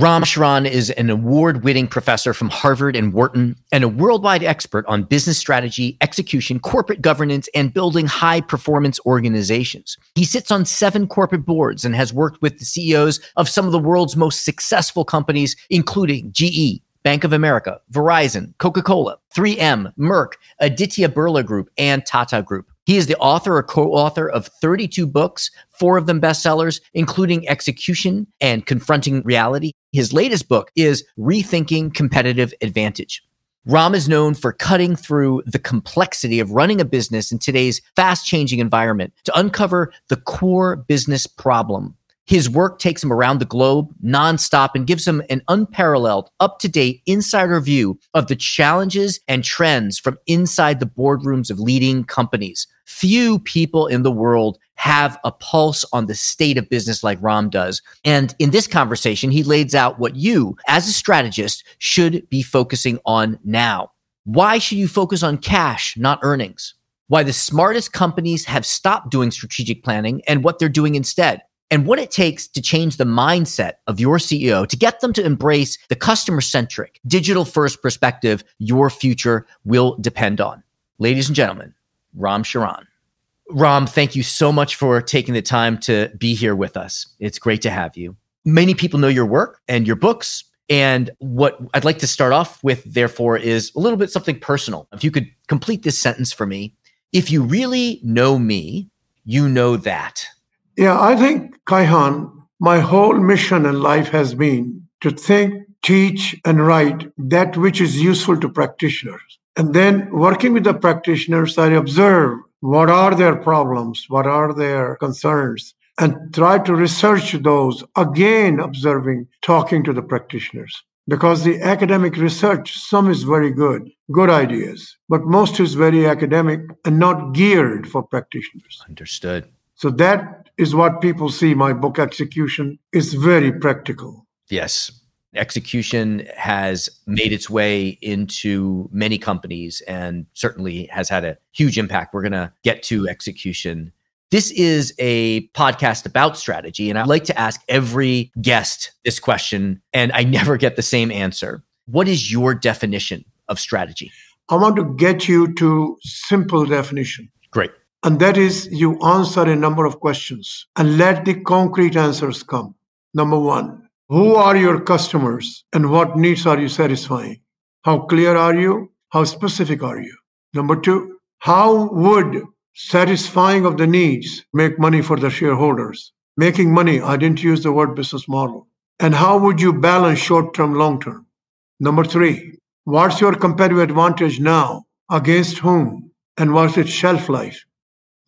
Ram Charan is an award winning professor from Harvard and Wharton and a worldwide expert on business strategy, execution, corporate governance, and building high performance organizations. He sits on seven corporate boards and has worked with the CEOs of some of the world's most successful companies, including GE, Bank of America, Verizon, Coca Cola, 3M, Merck, Aditya Birla Group, and Tata Group. He is the author or co author of 32 books, four of them bestsellers, including Execution and Confronting Reality. His latest book is Rethinking Competitive Advantage. Ram is known for cutting through the complexity of running a business in today's fast changing environment to uncover the core business problem his work takes him around the globe nonstop and gives him an unparalleled, up to date insider view of the challenges and trends from inside the boardrooms of leading companies. Few people in the world have a pulse on the state of business like Ram does. And in this conversation, he lays out what you, as a strategist, should be focusing on now. Why should you focus on cash, not earnings? Why the smartest companies have stopped doing strategic planning and what they're doing instead and what it takes to change the mindset of your CEO to get them to embrace the customer centric, digital first perspective your future will depend on. Ladies and gentlemen, Ram Charan. Ram, thank you so much for taking the time to be here with us. It's great to have you. Many people know your work and your books. And what I'd like to start off with, therefore, is a little bit something personal. If you could complete this sentence for me. If you really know me, you know that. Yeah, I think, Kaihan, my whole mission in life has been to think, teach, and write that which is useful to practitioners. And then working with the practitioners, I observe what are their problems, what are their concerns, and try to research those, again, observing, talking to the practitioners. Because the academic research, some is very good, good ideas, but most is very academic and not geared for practitioners. Understood. So that is what people see. My book, Execution, is very practical. Yes. Execution has made its way into many companies and certainly has had a huge impact. We're going to get to execution. This is a podcast about strategy, and I like to ask every guest this question, and I never get the same answer. What is your definition of strategy? I want to get you to simple definition. Great. And that is you answer a number of questions and let the concrete answers come. Number one, who are your customers and what needs are you satisfying? How clear are you? How specific are you? Number two, how would satisfying of the needs make money for the shareholders? Making money, I didn't use the word business model. And how would you balance short term, long term? Number three, what's your competitive advantage now? Against whom? And what's its shelf life?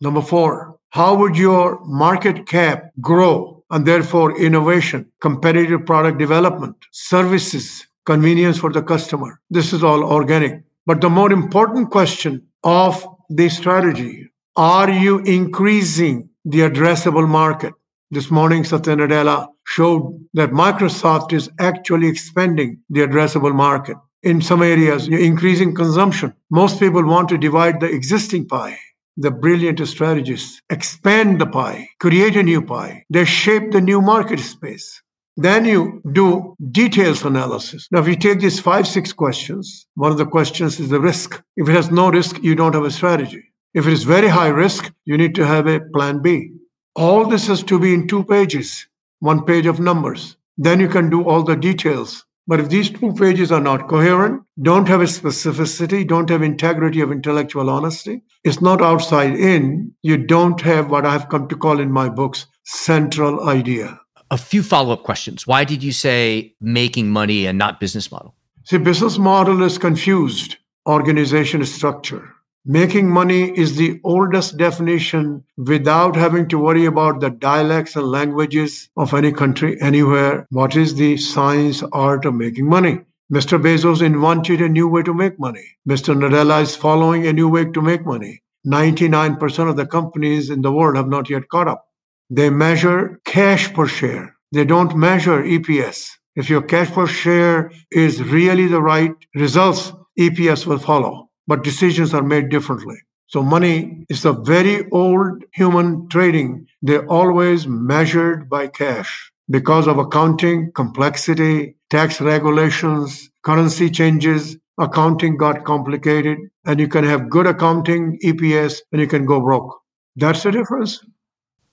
Number four, how would your market cap grow and therefore innovation, competitive product development, services, convenience for the customer? This is all organic. But the more important question of the strategy are you increasing the addressable market? This morning, Satya Nadella showed that Microsoft is actually expanding the addressable market. In some areas, you're increasing consumption. Most people want to divide the existing pie the brilliant strategists expand the pie, create a new pie. They shape the new market space. Then you do details analysis. Now, if you take these five, six questions, one of the questions is the risk. If it has no risk, you don't have a strategy. If it is very high risk, you need to have a plan B. All this has to be in two pages, one page of numbers. Then you can do all the details but if these two pages are not coherent, don't have a specificity, don't have integrity of intellectual honesty, it's not outside in, you don't have what I've come to call in my books central idea. A few follow up questions. Why did you say making money and not business model? See, business model is confused, organization structure. Making money is the oldest definition without having to worry about the dialects and languages of any country, anywhere. What is the science, art of making money? Mr. Bezos invented a new way to make money. Mr. Nadella is following a new way to make money. 99% of the companies in the world have not yet caught up. They measure cash per share. They don't measure EPS. If your cash per share is really the right results, EPS will follow. But decisions are made differently. So money is a very old human trading. They're always measured by cash because of accounting complexity, tax regulations, currency changes, accounting got complicated, and you can have good accounting, EPS, and you can go broke. That's the difference.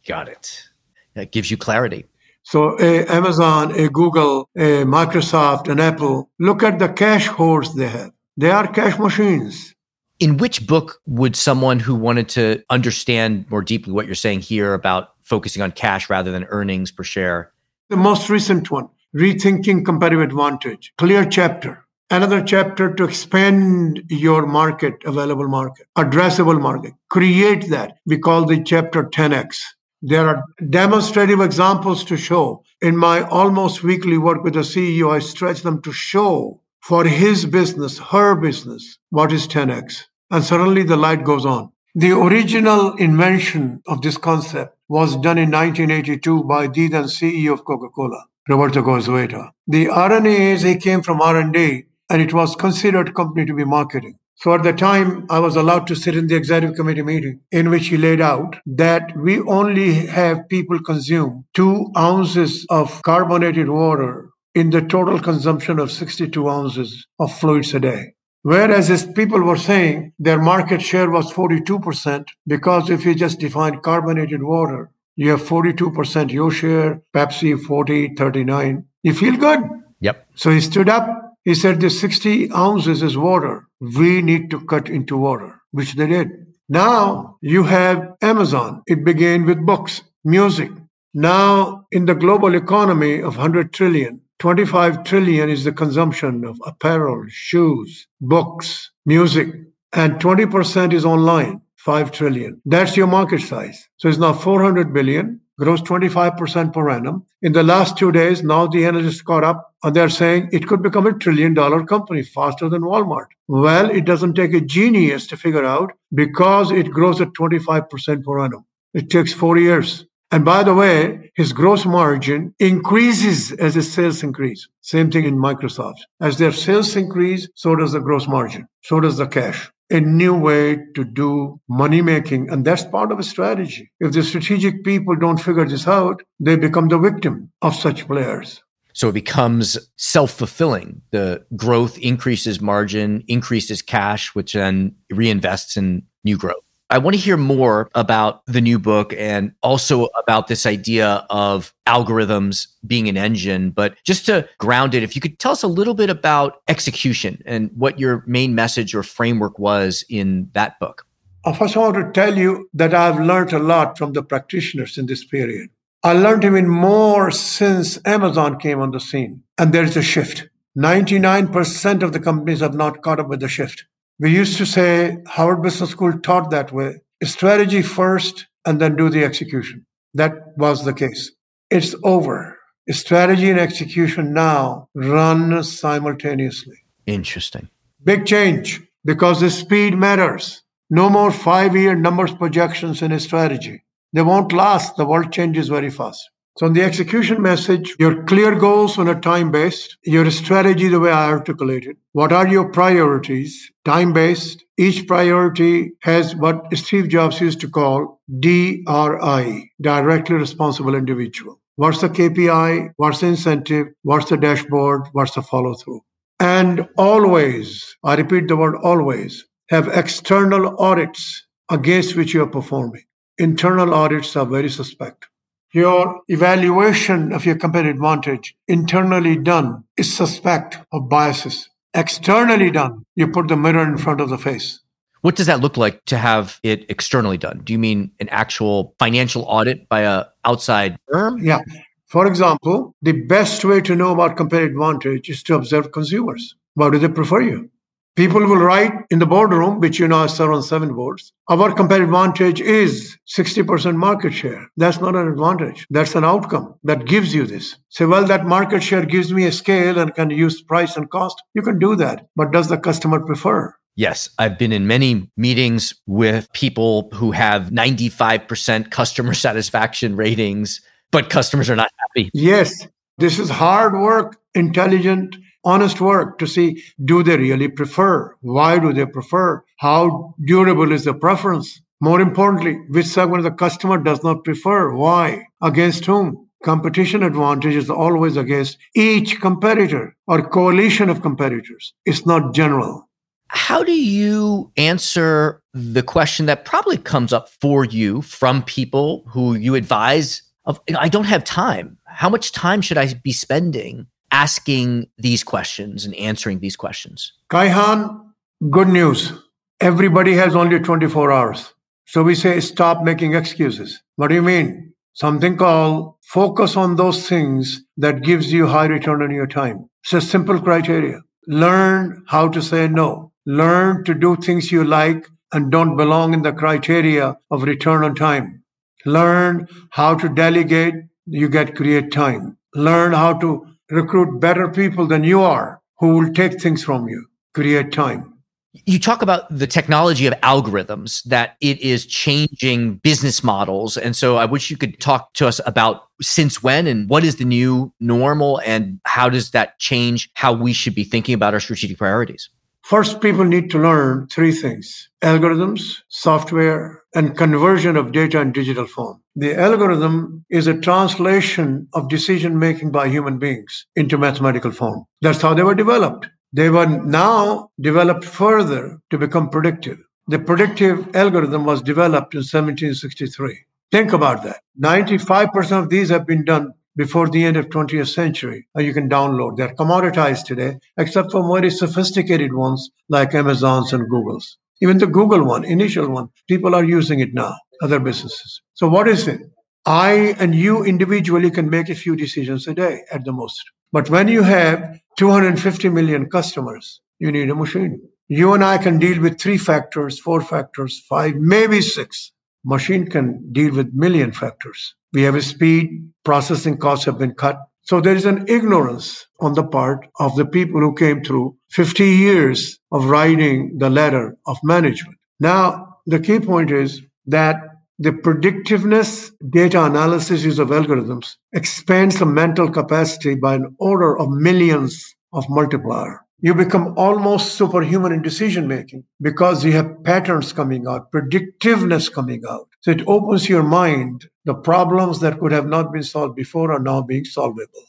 Got it. That gives you clarity. So, a Amazon, a Google, a Microsoft, an Apple, look at the cash hoards they have. They are cash machines. In which book would someone who wanted to understand more deeply what you're saying here about focusing on cash rather than earnings per share? The most recent one, Rethinking Competitive Advantage, clear chapter. Another chapter to expand your market, available market, addressable market. Create that. We call the chapter 10x. There are demonstrative examples to show. In my almost weekly work with the CEO, I stretch them to show for his business, her business, what is 10x and suddenly the light goes on. The original invention of this concept was done in 1982 by the then CEO of Coca-Cola, Roberto Goizueta. The RNAs, he came from R&D, and it was considered company to be marketing. So at the time, I was allowed to sit in the executive committee meeting in which he laid out that we only have people consume two ounces of carbonated water in the total consumption of 62 ounces of fluids a day. Whereas as people were saying their market share was 42%, because if you just define carbonated water, you have 42% your share, Pepsi 40, 39. You feel good. Yep. So he stood up. He said, the 60 ounces is water. We need to cut into water, which they did. Now you have Amazon. It began with books, music. Now in the global economy of 100 trillion, 25 trillion is the consumption of apparel, shoes, books, music, and 20% is online, 5 trillion. That's your market size. So it's now 400 billion, grows 25% per annum. In the last two days, now the analysts caught up and they're saying it could become a trillion dollar company faster than Walmart. Well, it doesn't take a genius to figure out because it grows at 25% per annum. It takes four years. And by the way, his gross margin increases as his sales increase. Same thing in Microsoft. As their sales increase, so does the gross margin. So does the cash. A new way to do money making. And that's part of a strategy. If the strategic people don't figure this out, they become the victim of such players. So it becomes self fulfilling. The growth increases margin, increases cash, which then reinvests in new growth. I want to hear more about the new book and also about this idea of algorithms being an engine. But just to ground it, if you could tell us a little bit about execution and what your main message or framework was in that book. Uh, first, I want to tell you that I've learned a lot from the practitioners in this period. I learned even more since Amazon came on the scene. And there's a shift. 99% of the companies have not caught up with the shift. We used to say Harvard Business School taught that way strategy first and then do the execution. That was the case. It's over. Strategy and execution now run simultaneously. Interesting. Big change because the speed matters. No more five year numbers projections in a strategy. They won't last. The world changes very fast. So, on the execution message, your clear goals on a time based, your strategy, the way I articulated. What are your priorities? Time based. Each priority has what Steve Jobs used to call DRI, directly responsible individual. What's the KPI? What's the incentive? What's the dashboard? What's the follow through? And always, I repeat the word always, have external audits against which you are performing. Internal audits are very suspect your evaluation of your competitive advantage internally done is suspect of biases. Externally done, you put the mirror in front of the face. What does that look like to have it externally done? Do you mean an actual financial audit by a outside firm? Yeah. For example, the best way to know about competitive advantage is to observe consumers. Why do they prefer you? People will write in the boardroom, which you know is on seven boards. Our competitive advantage is 60% market share. That's not an advantage. That's an outcome that gives you this. Say, well, that market share gives me a scale and can use price and cost. You can do that. But does the customer prefer? Yes, I've been in many meetings with people who have 95% customer satisfaction ratings, but customers are not happy. Yes, this is hard work, intelligent, honest work to see do they really prefer? Why do they prefer? How durable is the preference? More importantly, which segment of the customer does not prefer? Why? Against whom? Competition advantage is always against each competitor or coalition of competitors. It's not general. How do you answer the question that probably comes up for you from people who you advise of I don't have time. How much time should I be spending asking these questions and answering these questions? Kaihan, good news. Everybody has only 24 hours. So we say stop making excuses. What do you mean? Something called focus on those things that gives you high return on your time. It's a simple criteria. Learn how to say no. Learn to do things you like and don't belong in the criteria of return on time. Learn how to delegate. You get create time. Learn how to recruit better people than you are who will take things from you, create time. You talk about the technology of algorithms, that it is changing business models. And so I wish you could talk to us about since when and what is the new normal and how does that change how we should be thinking about our strategic priorities? First, people need to learn three things algorithms, software, and conversion of data in digital form. The algorithm is a translation of decision making by human beings into mathematical form. That's how they were developed. They were now developed further to become predictive. The predictive algorithm was developed in 1763. Think about that. 95% of these have been done before the end of 20th century and you can download they're commoditized today except for very sophisticated ones like amazon's and google's even the google one initial one people are using it now other businesses. So what is it? I and you individually can make a few decisions a day at the most. But when you have 250 million customers you need a machine. You and i can deal with three factors four factors five maybe six. Machine can deal with million factors. We have a speed, processing costs have been cut. So there is an ignorance on the part of the people who came through 50 years of writing the ladder of management. Now, the key point is that the predictiveness data analysis use of algorithms expands the mental capacity by an order of millions of multiplier you become almost superhuman in decision making because you have patterns coming out, predictiveness coming out. So it opens your mind. The problems that could have not been solved before are now being solvable.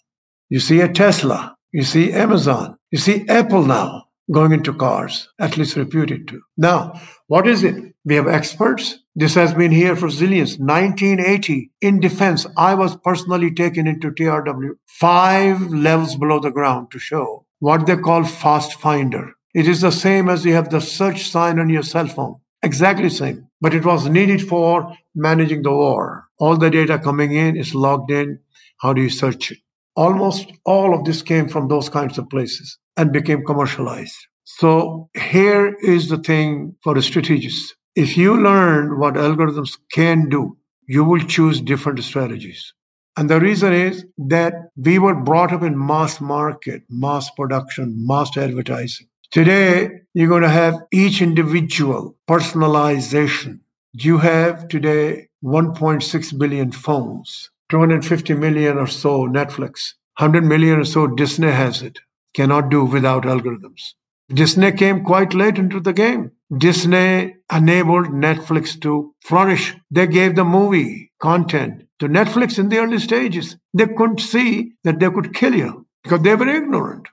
You see a Tesla, you see Amazon, you see Apple now going into cars, at least reputed to. Now, what is it? We have experts. This has been here for zillions. 1980 in defense, I was personally taken into TRW, five levels below the ground to show what they call fast finder. It is the same as you have the search sign on your cell phone. Exactly same. But it was needed for managing the war. All the data coming in is logged in. How do you search it? Almost all of this came from those kinds of places and became commercialized. So here is the thing for the strategists. If you learn what algorithms can do, you will choose different strategies. And the reason is that we were brought up in mass market, mass production, mass advertising. Today, you're going to have each individual personalization. You have today 1.6 billion phones, 250 million or so Netflix, 100 million or so Disney has it. Cannot do without algorithms. Disney came quite late into the game. Disney enabled Netflix to flourish. They gave the movie content to Netflix in the early stages. They couldn't see that they could kill you because they were ignorant.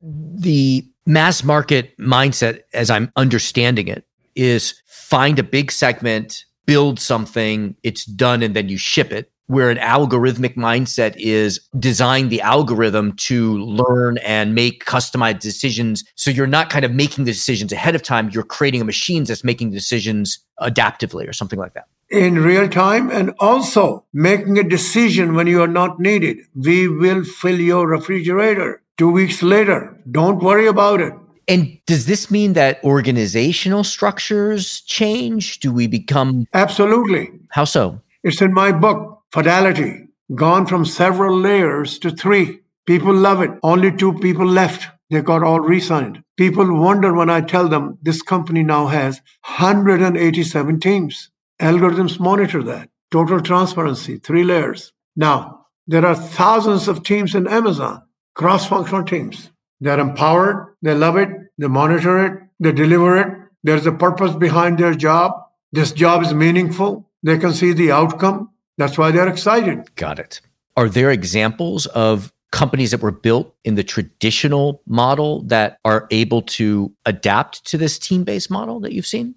The mass market mindset, as I'm understanding it, is find a big segment, build something, it's done, and then you ship it. Where an algorithmic mindset is design the algorithm to learn and make customized decisions. So you're not kind of making the decisions ahead of time. You're creating a machine that's making decisions adaptively or something like that in real time and also making a decision when you are not needed. We will fill your refrigerator two weeks later. Don't worry about it. And does this mean that organizational structures change? Do we become. Absolutely. How so? It's in my book, Fidelity, gone from several layers to three. People love it. Only two people left. They got all resigned. People wonder when I tell them this company now has 187 teams. Algorithms monitor that. Total transparency, three layers. Now, there are thousands of teams in Amazon, cross functional teams. They're empowered, they love it, they monitor it, they deliver it. There's a purpose behind their job. This job is meaningful. They can see the outcome. That's why they're excited. Got it. Are there examples of companies that were built in the traditional model that are able to adapt to this team based model that you've seen?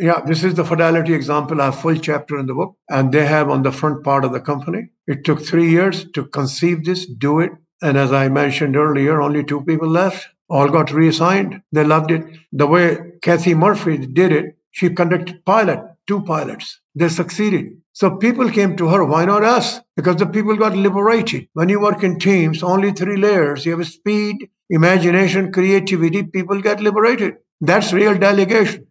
Yeah, this is the Fidelity example. I have full chapter in the book, and they have on the front part of the company. It took three years to conceive this, do it, and as I mentioned earlier, only two people left. All got reassigned. They loved it. The way Kathy Murphy did it, she conducted pilot, two pilots. They succeeded. So people came to her, why not us? Because the people got liberated. When you work in teams, only three layers. You have speed, imagination, creativity. People get liberated. That's real delegation.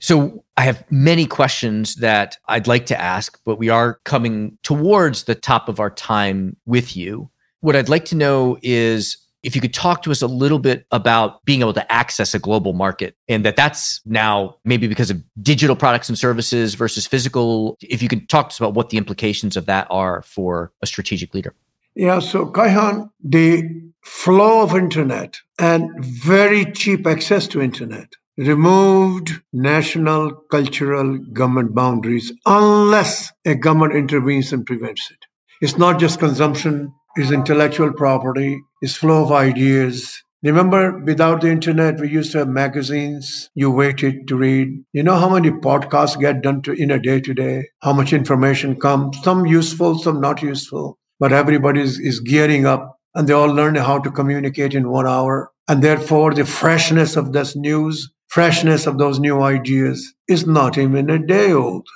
So I have many questions that I'd like to ask, but we are coming towards the top of our time with you. What I'd like to know is if you could talk to us a little bit about being able to access a global market and that that's now maybe because of digital products and services versus physical if you could talk to us about what the implications of that are for a strategic leader yeah so kaihan the flow of internet and very cheap access to internet removed national cultural government boundaries unless a government intervenes and prevents it it's not just consumption it's intellectual property, it's flow of ideas. Remember, without the internet, we used to have magazines you waited to read. You know how many podcasts get done to, in a day today? How much information comes? Some useful, some not useful. But everybody is, is gearing up and they all learn how to communicate in one hour. And therefore, the freshness of this news, freshness of those new ideas is not even a day old.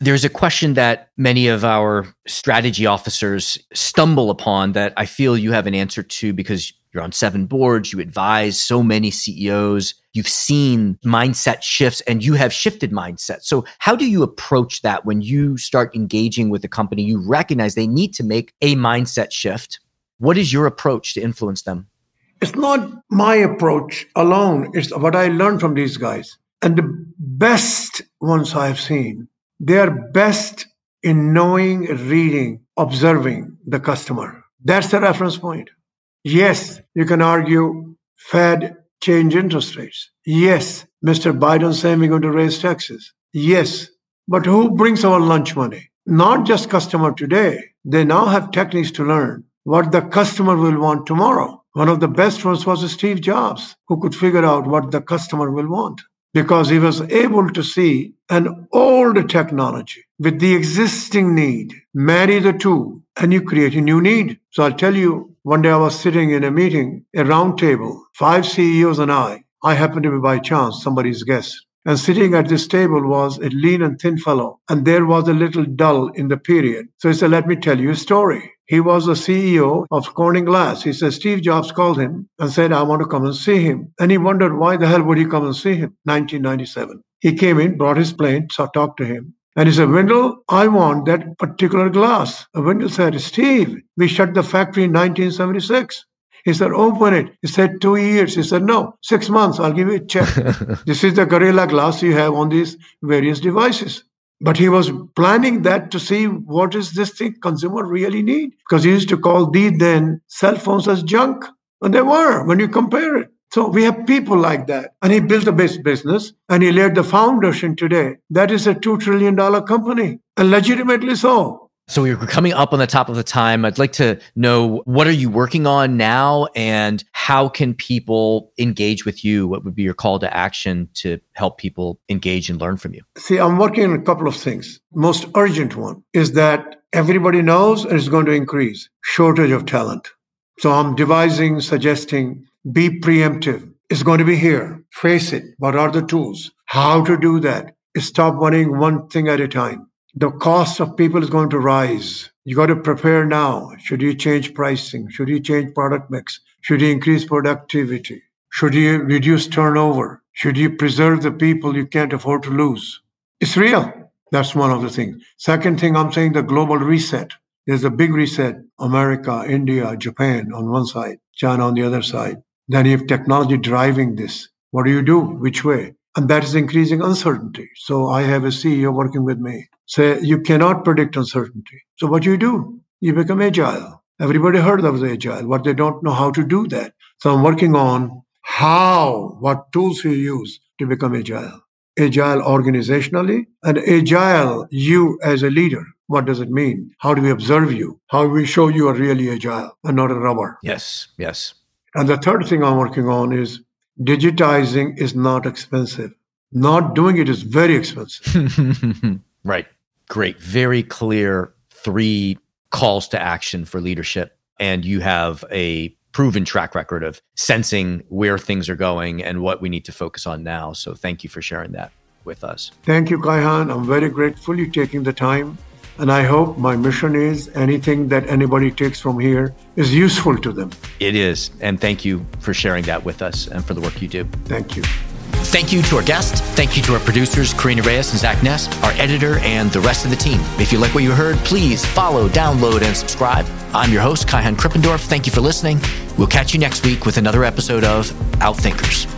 There's a question that many of our strategy officers stumble upon that I feel you have an answer to because you're on seven boards, you advise so many CEOs, you've seen mindset shifts and you have shifted mindset. So, how do you approach that when you start engaging with a company? You recognize they need to make a mindset shift. What is your approach to influence them? It's not my approach alone, it's what I learned from these guys. And the best ones I've seen they are best in knowing, reading, observing the customer. That's the reference point. Yes, you can argue Fed change interest rates. Yes, Mr. Biden saying we're going to raise taxes. Yes, but who brings our lunch money? Not just customer today. They now have techniques to learn what the customer will want tomorrow. One of the best ones was Steve Jobs, who could figure out what the customer will want because he was able to see an old technology with the existing need, marry the two, and you create a new need. So I'll tell you, one day I was sitting in a meeting, a round table, five CEOs and I. I happened to be by chance somebody's guest. And sitting at this table was a lean and thin fellow, and there was a little dull in the period. So he said, Let me tell you a story. He was the CEO of Corning Glass. He said Steve Jobs called him and said, I want to come and see him. And he wondered why the hell would he come and see him? 1997. He came in, brought his plane, so talked to him. And he said, Wendell, I want that particular glass. And Wendell said, Steve, we shut the factory in 1976. He said, open it. He said, two years. He said, no, six months. I'll give you a check. this is the Gorilla Glass you have on these various devices. But he was planning that to see what is this thing consumer really need. Because he used to call these then cell phones as junk. And they were when you compare it. So we have people like that. And he built a base business and he led the foundation today. That is a $2 trillion company and legitimately so. So we're coming up on the top of the time. I'd like to know what are you working on now and how can people engage with you? What would be your call to action to help people engage and learn from you? See, I'm working on a couple of things. Most urgent one is that everybody knows it's going to increase shortage of talent. So I'm devising, suggesting be preemptive. It's going to be here. Face it. What are the tools? How to do that? Stop running one thing at a time the cost of people is going to rise. You got to prepare now. Should you change pricing? Should you change product mix? Should you increase productivity? Should you reduce turnover? Should you preserve the people you can't afford to lose? It's real. That's one of the things. Second thing I'm saying the global reset. There's a big reset. America, India, Japan on one side, China on the other side. Then you have technology driving this. What do you do? Which way? And that is increasing uncertainty. So I have a CEO working with me. Say you cannot predict uncertainty. So what do you do? You become agile. Everybody heard of the agile, but they don't know how to do that. So I'm working on how, what tools you use to become agile. Agile organizationally and agile you as a leader. What does it mean? How do we observe you? How do we show you are really agile and not a rubber? Yes, yes. And the third thing I'm working on is digitizing is not expensive. Not doing it is very expensive. right. Great. Very clear three calls to action for leadership. And you have a proven track record of sensing where things are going and what we need to focus on now. So thank you for sharing that with us. Thank you, Kaihan. I'm very grateful you taking the time. And I hope my mission is anything that anybody takes from here is useful to them. It is. And thank you for sharing that with us and for the work you do. Thank you. Thank you to our guests. Thank you to our producers, Karina Reyes and Zach Ness, our editor, and the rest of the team. If you like what you heard, please follow, download, and subscribe. I'm your host, Kaihan Krippendorff. Thank you for listening. We'll catch you next week with another episode of Outthinkers.